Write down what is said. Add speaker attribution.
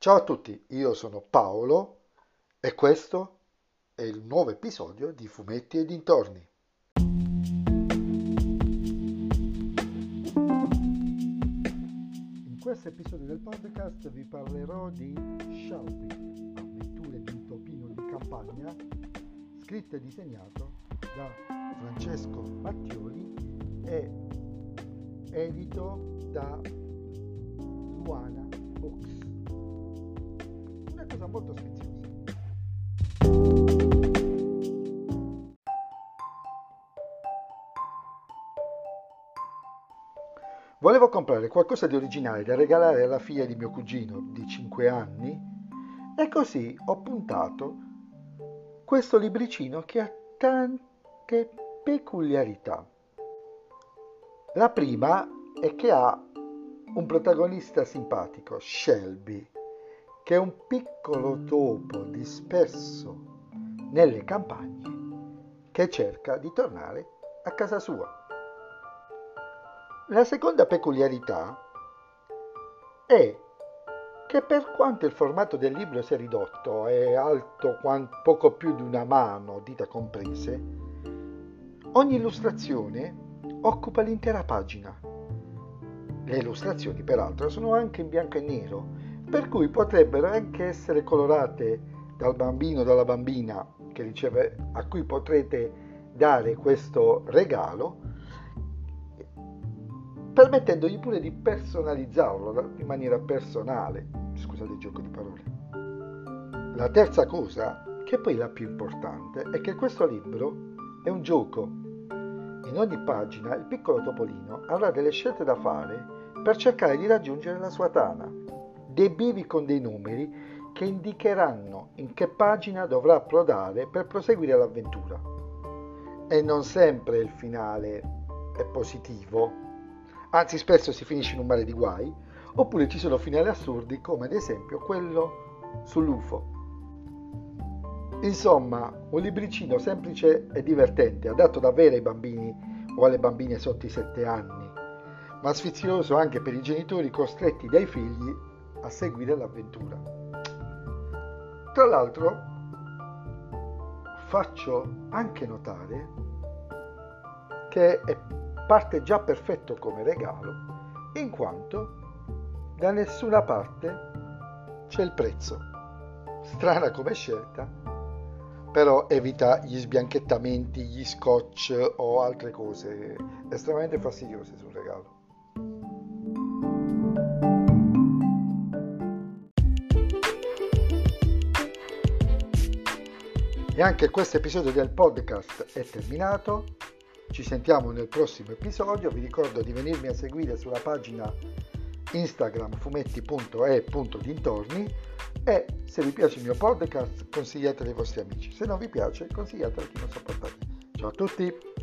Speaker 1: Ciao a tutti, io sono Paolo e questo è il nuovo episodio di Fumetti e dintorni. In questo episodio del podcast vi parlerò di Shelby, avventure di un topino di campagna, scritto e disegnato da Francesco Mattioli e edito da Luana cosa molto sfiziosa. Volevo comprare qualcosa di originale da regalare alla figlia di mio cugino di 5 anni e così ho puntato questo libricino che ha tante peculiarità. La prima è che ha un protagonista simpatico, Shelby, che un piccolo topo disperso nelle campagne che cerca di tornare a casa sua. La seconda peculiarità è che per quanto il formato del libro sia ridotto, è alto poco più di una mano, dita comprese, ogni illustrazione occupa l'intera pagina. Le illustrazioni, peraltro, sono anche in bianco e nero, per cui potrebbero anche essere colorate dal bambino o dalla bambina riceve, a cui potrete dare questo regalo permettendogli pure di personalizzarlo in maniera personale. Scusate il gioco di parole. La terza cosa, che è poi la più importante, è che questo libro è un gioco. In ogni pagina il piccolo topolino avrà delle scelte da fare per cercare di raggiungere la sua tana, dei bivi con dei numeri che indicheranno in che pagina dovrà approdare per proseguire l'avventura. E non sempre il finale è positivo, anzi spesso si finisce in un mare di guai, oppure ci sono finali assurdi come ad esempio quello sull'UFO. Insomma, un libricino semplice e divertente, adatto davvero ai bambini o alle bambine sotto i 7 anni, ma sfizioso anche per i genitori costretti dai figli a seguire l'avventura. Tra l'altro, faccio anche notare che è parte già perfetto come regalo, in quanto da nessuna parte c'è il prezzo. Strana come scelta, però evita gli sbianchettamenti, gli scotch o altre cose estremamente fastidiose sul regalo. E anche questo episodio del podcast è terminato. Ci sentiamo nel prossimo episodio, vi ricordo di venirmi a seguire sulla pagina Instagram fumetti.e.dintorni e se vi piace il mio podcast consigliatelo ai vostri amici, se non vi piace consigliatelo a chi non sopportate. Ciao a tutti!